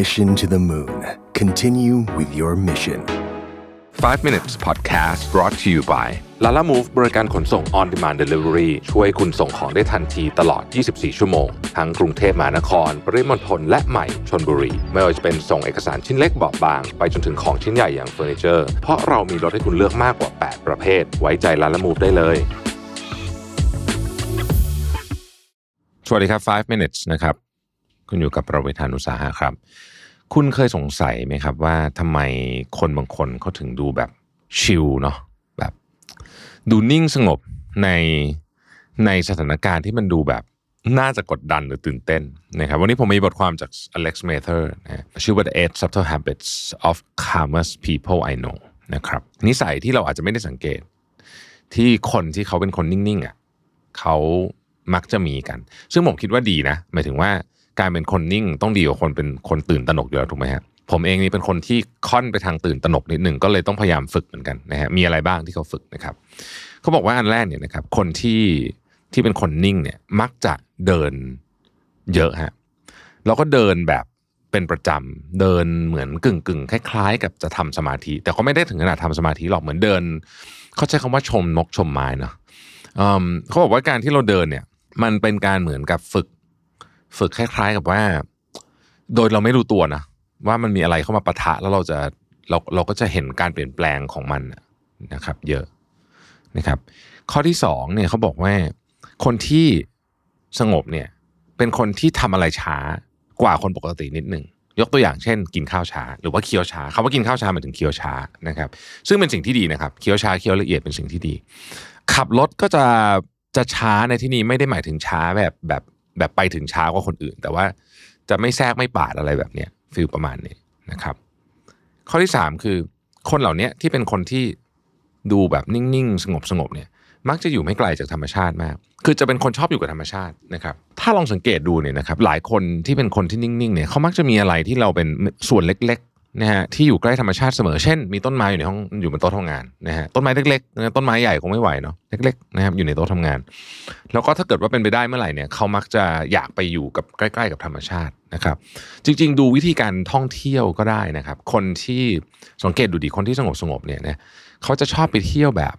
Mission to the Moon. Continue with your mission. 5 minutes podcast brought to you by Lala Move บริการขนส่ง on demand delivery ช่วยคุณส่งของได้ทันทีตลอด 24 ชั่วโมง ทั้งกรุงเทพมหานคร ปริมณฑลและใหม่ชนบุรี ไม่ว่าจะเป็นส่งเอกสารชิ้นเล็กเบาะบาง ไปจนถึงของชิ้นใหญ่อย่างเฟอร์นิเจอร์ เพราะเรามีรถให้คุณเลือกมากกว่า 8 ประเภท ไว้ใจ Lala Move ได้เลย สวัสดีครับ 5 minutes นะครับ คุณอยู่กับประเวทานุสาหะครับ คุณเคยสงสัยไหมครับ ว่าทำไมคนบางคนเขาถึงดูแบบชิลเนาะแบบดูนิ่งสงบในในสถานการณ์ที่มันดูแบบน่าจะกดดันหรือตื่นเต้นนะครับวันนี้ผมมีบทความจาก Alex Mather นะชื่อว่า The Eight Subtle Habits of Calmest People I Know นะครับนิสัยที่เราอาจจะไม่ได้สังเกต ที่คนที่เขาเป็นคนนิ่งๆอะเขามักจะมีกัน ซึ่งผมคิดว่าดีนะ หมายถึงว่า การเป็นคนนิ่งต้องดีกว่าคนเป็นคนตื่นตระหนกอยู่แล้วถูกไหมฮะผมเองนี่เป็นคนที่ค่อนไปทางตื่นตระหนกนิดหนึ่งก็เลยต้องพยายามฝึกเหมือนกันนะฮะมีอะไรบ้างที่เขาฝึกนะครับเขาบอกว่าอันแรกเนี่ยนะครับ คนที่ที่เป็นคนนิ่งเนี่ยมักจะเดินเยอะฮะแล้วก็เดินแบบเป็นประจำเดินเหมือนกึ่งกึ่งคล้ายๆ กับจะทำสมาธิ แต่เขาไม่ได้ถึงขนาดทำสมาธิหรอกเหมือนเดิน เขาใช้คำว่าชมนกชมไม้เนาะเขาบอกว่าการที่เราเดินเนี่ย มันเป็นการเหมือนกับฝึก ฝึกคล้าย ๆ กับว่า โดยเราไม่รู้ตัวนะว่ามันมีอะไรเข้ามาปะทะแล้วเราจะเราเราก็จะเห็นการเปลี่ยนแปลงของมันนะครับ เยอะนะครับ ข้อที่สองเนี่ยเขาบอกว่าคนที่สงบเนี่ย เป็นคนที่ทำอะไรช้ากว่าคนปกตินิดหนึ่งยกตัวอย่างเช่น กินข้าวช้า หรือว่าเคี้ยวช้าคำว่ากินข้าวช้าหมายถึงเคี้ยวช้านะครับ ซึ่งเป็นสิ่งที่ดีนะครับเคี้ยวช้าเคี้ยวละเอียดเป็นสิ่งที่ดี ขับรถก็จะจะช้าในที่นี้ไม่ได้หมายถึงช้าแบบแบบ แบบไปถึงเช้ากว่าคนอื่น แต่ว่าจะไม่แทรกไม่ปาดอะไรแบบเนี้ยฟิลประมาณนี้นะครับ ข้อที่สามคือ คนเหล่านี้ที่เป็นคนที่ดูแบบนิ่งๆสงบสงบๆเนี่ย มักจะอยู่ไม่ไกลจากธรรมชาติมาก คือจะเป็นคนชอบอยู่กับธรรมชาตินะครับ ถ้าลองสังเกตดูเนี่ยนะครับ หลายคนที่เป็นคนที่นิ่งๆเนี่ยเขามักจะมีอะไรที่เราเป็นส่วนเล็ก นะฮะที่อยู่ใกล้ธรรมชาติเสมอ เช่น มีต้นไม้อยู่ในห้องอยู่บนโต๊ะทำงานนะฮะต้นไม้เล็กๆต้นไม้ใหญ่คงไม่ไหวเนาะเล็กๆนะครับอยู่ในโต๊ะทำงาน แล้วก็ถ้าเกิดว่าเป็นไปได้เมื่อไหร่เนี่ยเขามักจะอยากไปอยู่กับใกล้ ๆ กับธรรมชาตินะครับ จริง ๆ ดูวิธีการท่องเที่ยวก็ได้นะครับ คนที่สังเกตดูดีคนที่สงบสงบเนี่ยนะเขาจะชอบไปเที่ยวแบบ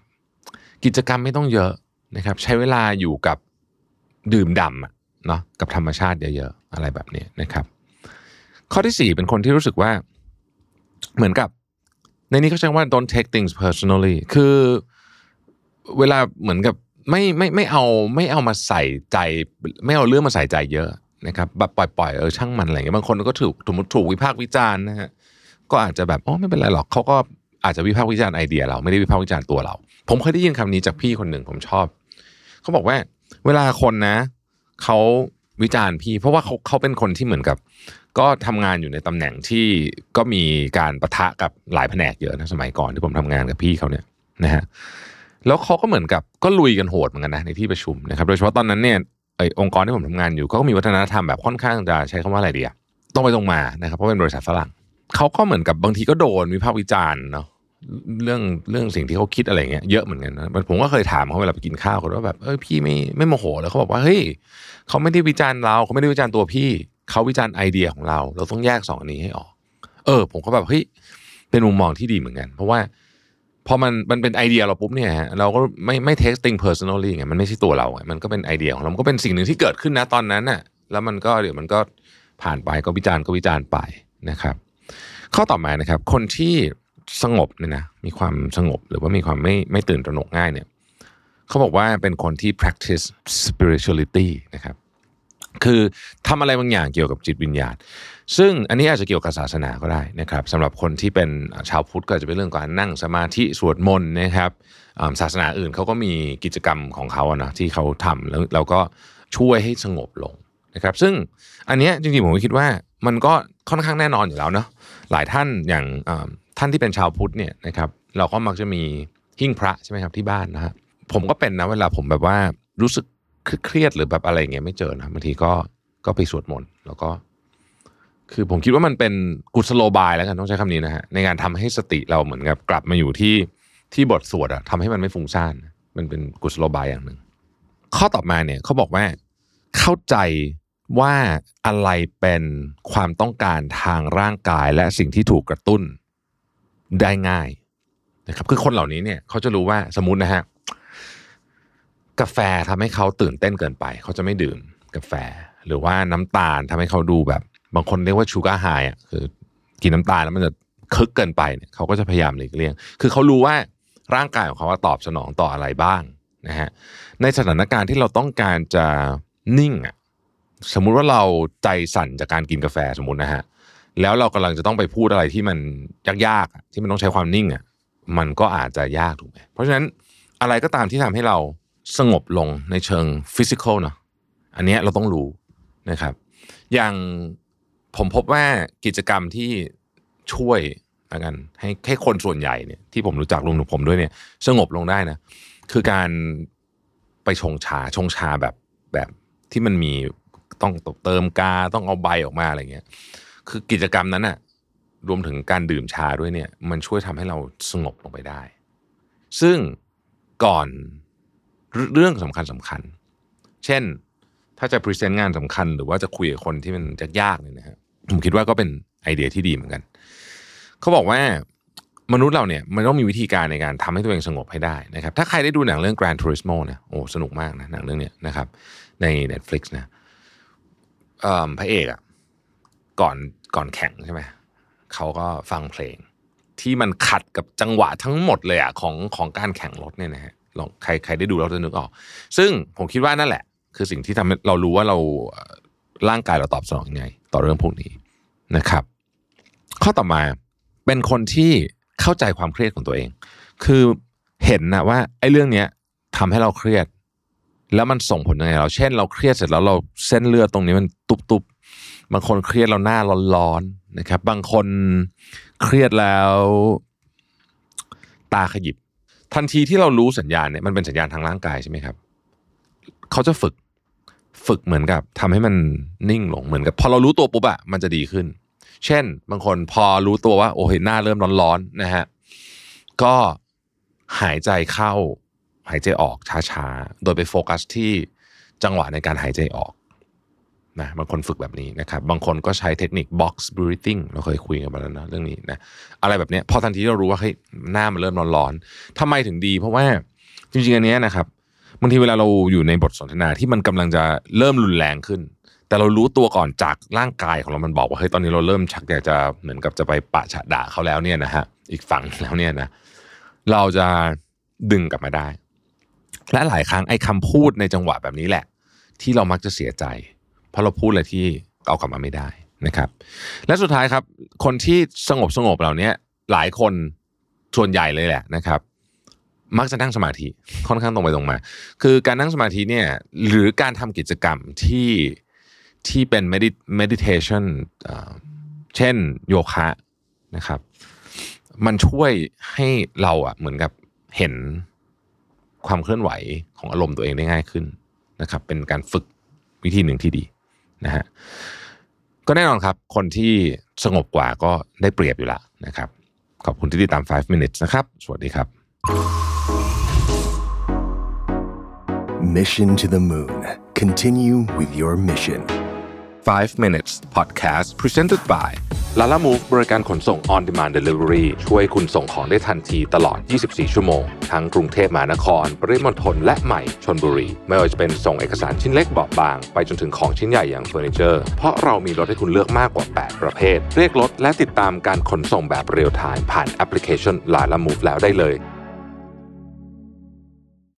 กิจกรรมไม่ต้องเยอะนะครับ ใช้เวลาอยู่กับดื่มด่ำอะเนาะกับธรรมชาติเยอะๆอะไรแบบนี้นะครับ ข้อที่สี่เป็นคนที่รู้สึกว่า เหมือนกับ ในนี้เขาใช้ว่า don't take things personally คือเวลาเหมือนกับไม่ไม่ไม่เอาไม่เอามาใส่ใจ ไม่เอาเรื่องมาใส่ใจเยอะนะครับแบบปล่อยๆเออช่างมันอะไรเงี้ยบางคนก็ถูกถูกถูกวิพากษ์วิจารณ์นะฮะก็อาจจะแบบอ๋อไม่เป็นไรหรอกเขาก็อาจจะวิพากษ์วิจารณ์ไอเดียเราไม่ได้วิพากษ์วิจารณ์ตัวเรา ผมเคยได้ยินคำนี้จากพี่คนหนึ่งผมชอบ เขาบอกว่า เวลาคนนะเขาวิจารณ์พี่ เพราะว่าเขาเขาเป็นคนที่เหมือนกับ ก็ทำงานอยู่ในตำแหน่งที่ก็มีการประทะกับหลายแผนกเยอะนะสมัยก่อนที่ผมทำงานกับพี่เขาเนี่ยนะฮะแล้วเขาก็เหมือนกับก็ลุยกันโหดเหมือนกันนะในที่ประชุมนะครับ โดยเฉพาะตอนนั้นเนี่ยไอองค์กรที่ผมทำงานอยู่ก็มีวัฒนธรรมแบบค่อนข้างจะใช้คำว่าอะไรเดีอะตรงไปตรงมานะครับเพราะเป็นบริษัทฝรั่งเขาก็เหมือนกับบางทีก็โดนวิพากษ์วิจารณ์เนาะเรื่องเรื่องสิ่งที่เขาคิดอะไรเงี้ยเยอะเหมือนกันนะผมก็เคยถามเขาเวลาไปกินข้าวเขาว่าแบบเออพี่ไม่ไม่โมโหแล้วเขาบอกว่าเฮ้ยเขาไม่ได้วิจารณ์เราเขาไม่ได้วิจารณ์ตัวพี่ เขาวิจารณ์ไอเดียของเรา เราต้องแยกสองอันนี้ให้ออก เออ ผมก็แบบเฮ้ยเป็นมุมมองที่ดีเหมือนกัน เพราะว่าพอมันมันเป็นไอเดียเราปุ๊บเนี่ยฮะเราก็ไม่ไม่ testing personally ไงมันไม่ใช่ตัวเราไงมันก็เป็นไอเดียของเรามันก็เป็นสิ่งหนึ่งที่เกิดขึ้นนะตอนนั้นน่ะแล้วมันก็เดี๋ยวมันก็ผ่านไปก็วิจารณ์ก็วิจารณ์ไปนะครับ ข้อต่อมานะครับ คนที่สงบเนี่ยนะมีความสงบหรือว่ามีความไม่ไม่ตื่นตระหนกง่ายเนี่ยเขาบอกว่าเป็นคนที่ practice spirituality นะครับ คือทำอะไรบางอย่างเกี่ยวกับจิตวิญญาณ ซึ่งอันนี้อาจจะเกี่ยวกับศาสนาก็ได้นะครับสำหรับคนที่เป็นชาวพุทธก็จจะเป็นเรื่องการนั่งสมาธิสวดมนต์นะครับศาสนาอื่นเขาก็มีกิจกรรมของเขาอะนะที่เขาทำแล้วเราก็ช่วยให้สงบลงนะครับซึ่งอันนี้จริงๆผมคิดว่ามันก็ค่อนข้างแน่นอนอยู่แล้วเนาะหลายท่านอย่างท่านที่เป็นชาวพุทธเนี่ยนะครับเราก็มักจะมีหิ้งพระใช่ไหมครับที่บ้านนะฮะผมก็เป็นนะเวลาผมแบบว่ารู้สึก เครียดหรือแบบอะไรเงี้ยไม่เจอนะบางทีก็ก็ไปสวดมนต์แล้วก็ คือผมคิดว่ามันเป็นกุศโลบายแล้วกันต้องใช้คำนี้นะฮะในการทำให้สติเราเหมือนกับกลับมาอยู่ที่ที่บทสวดอะทำให้มันไม่ฟุ้งซ่านมันเป็นกุศโลบายอย่างหนึ่งข้อต่อมาเนี่ยเขาบอกว่าเข้าใจว่าอะไรเป็นความต้องการทางร่างกายและสิ่งที่ถูกกระตุ้นได้ง่ายนะครับคือคนเหล่านี้เนี่ยเขาจะรู้ว่าสมมตินะฮะ กาแฟทำให้เขาตื่นเต้นเกินไป เขาจะไม่ดื่มกาแฟ หรือว่าน้ำตาลทำให้เขาดูแบบ บางคนเรียกว่าชูการ์ไฮอะคือกินน้ำตาลแล้วมันจะคึกเกินไปเนี่ยเขาก็จะพยายามหลีกเลี่ยง คือเขารู้ว่าร่างกายของเขาตอบสนองต่ออะไรบ้างนะฮะในสถานการณ์ที่เราต้องการจะนิ่งอะสมมุติว่าเราใจสั่นจากการกินกาแฟสมมตินะฮะแล้วเรากำลังจะต้องไปพูดอะไรที่มันยากๆที่มันต้องใช้ความนิ่งอะมันก็อาจจะยากถูกไหมเพราะฉะนั้นอะไรก็ตามที่ทำให้เรา สงบลงในเชิง physical เนาะอันนี้เราต้องรู้นะครับ อย่างผมพบว่ากิจกรรมที่ช่วยลกันให้ให้คนส่วนใหญ่เนี่ยที่ผมรู้จักรวมถึงผมด้วยเนี่ย สงบลงได้นะ คือการไปชงชาชงชาแบบแบบที่มันมีต้องเติมกาต้องเอาใบออกมาอะไรเงี้ย คือกิจกรรมนั้นอะรวมถึงการดื่มชาด้วยเนี่ย มันช่วยทำให้เราสงบลงไปได้ ซึ่งก่อน เรื่องสำคัญสำคัญ เช่น ถ้าจะพรีเซนต์งานสำคัญ หรือว่าจะคุยกับคนที่มันยากๆเนี่ยนะฮะผมคิดว่าก็เป็นไอเดียที่ดีเหมือนกัน เขาบอกว่ามนุษย์เราเนี่ยมันต้องมีวิธีการในการทำให้ตัวเองสงบให้ได้นะครับถ้าใครได้ดูหนังเรื่อง Gran Turismo นะโอ้สนุกมากนะหนังเรื่องเนี้ยนะครับ ใน Netflix นะพระเอกอะก่อนก่อนแข่งใช่ไหมเขาก็ฟังเพลงที่มันขัดกับจังหวะทั้งหมดเลยอะของของการแข่งรถเนี่ยนะฮะ ลองใครใครได้ดูเราจะนึกออก ซึ่งผมคิดว่านั่นแหละ คือสิ่งที่ทำให้เรารู้ว่าเราร่างกายเราตอบสนองยังไง ต่อเรื่องพวกนี้นะครับ ข้อต่อมาเป็นคนที่เข้าใจความเครียดของตัวเอง คือเห็นนะว่าไอ้เรื่องเนี้ยทำให้เราเครียด แล้วมันส่งผลยังไงเรา เช่น เราเครียดเสร็จแล้วเราเส้นเลือดตรงนี้มันตุบๆบางคนเครียดเราหน้าร้อนๆนะครับ บางคนเครียดแล้ว ตาขยิบ ทันทีที่เรารู้สัญญาณเนี่ยมันเป็นสัญญาณทางร่างกายใช่ไหมครับ เขาจะฝึกฝึกเหมือนกับทำให้มันนิ่งลงเหมือนกับ พอเรารู้ตัวปุ๊บอะมันจะดีขึ้น เช่น บางคนพอรู้ตัวว่า โอ้เห็นหน้าเริ่มร้อนๆนะฮะก็หายใจเข้า หายใจออกช้าๆ โดยไปโฟกัสที่จังหวะในการหายใจออก นะบางคนฝึกแบบนี้นะครับ บางคนก็ใช้เทคนิค box breathing เราเคยคุยกันมาแล้วนะเรื่องนี้นะอะไรแบบนี้พอทันทีเรารู้ว่าเฮ้ยหน้ามันเริ่มร้อนๆทำไมถึงดี เพราะว่าจริงๆอันนี้นะครับบางทีเวลาเราอยู่ในบทสนทนาที่มันกำลังจะเริ่มรุนแรงขึ้น แต่เรารู้ตัวก่อนจากร่างกายของเรามันบอกว่าเฮ้ยตอนนี้เราเริ่มชักอยากจะเหมือนกับจะไปปะฉะด่าเขาแล้วเนี่ยนะฮะอีกฝั่งแล้วเนี่ยนะเราจะดึงกลับมาได้ และหลายครั้งไอ้คำพูดในจังหวะแบบนี้แหละ ที่เรามักจะเสียใจ เพราะเราพูดอะไรที่เอากลับมาไม่ได้นะครับ และสุดท้ายครับคนที่สงบสงบเหล่านี้หลายคนส่วนใหญ่เลยแหละนะครับ มักจะนั่งสมาธิค่อนข้างตรงไปตรงมา คือการนั่งสมาธิเนี่ยหรือการทำกิจกรรมที่ที่เป็น meditation เช่นโยคะนะครับ มันช่วยให้เราอะเหมือนกับเห็นความเคลื่อนไหวของอารมณ์ตัวเองได้ง่ายขึ้นนะครับ เป็นการฝึกวิธีหนึ่งที่ดี นะฮะก็แน่นอนครับ คนที่สงบกว่าก็ได้เปรียบอยู่แล้วนะครับ ขอบคุณที่ติดตาม 5 minutes นะครับ สวัสดีครับ Mission to the Moon. Continue with your mission. 5 minutes podcast presented by Lalamove บริการขนส่ง on demand delivery ช่วยคุณส่งของได้ทันทีตลอด 24 ชั่วโมง ทั้งกรุงเทพมหานคร ปริมณฑลและใหม่ชลบุรี ไม่ว่าจะเป็นส่งเอกสารชิ้นเล็กเบาบาง ไปจนถึงของชิ้นใหญ่อย่างเฟอร์นิเจอร์ เพราะเรามีรถให้คุณเลือกมากกว่า 8 ประเภท เรียกรถและติดตามการขนส่งแบบเรียลไทม์ผ่านแอปพลิเคชัน Lalamove แล้วได้เลย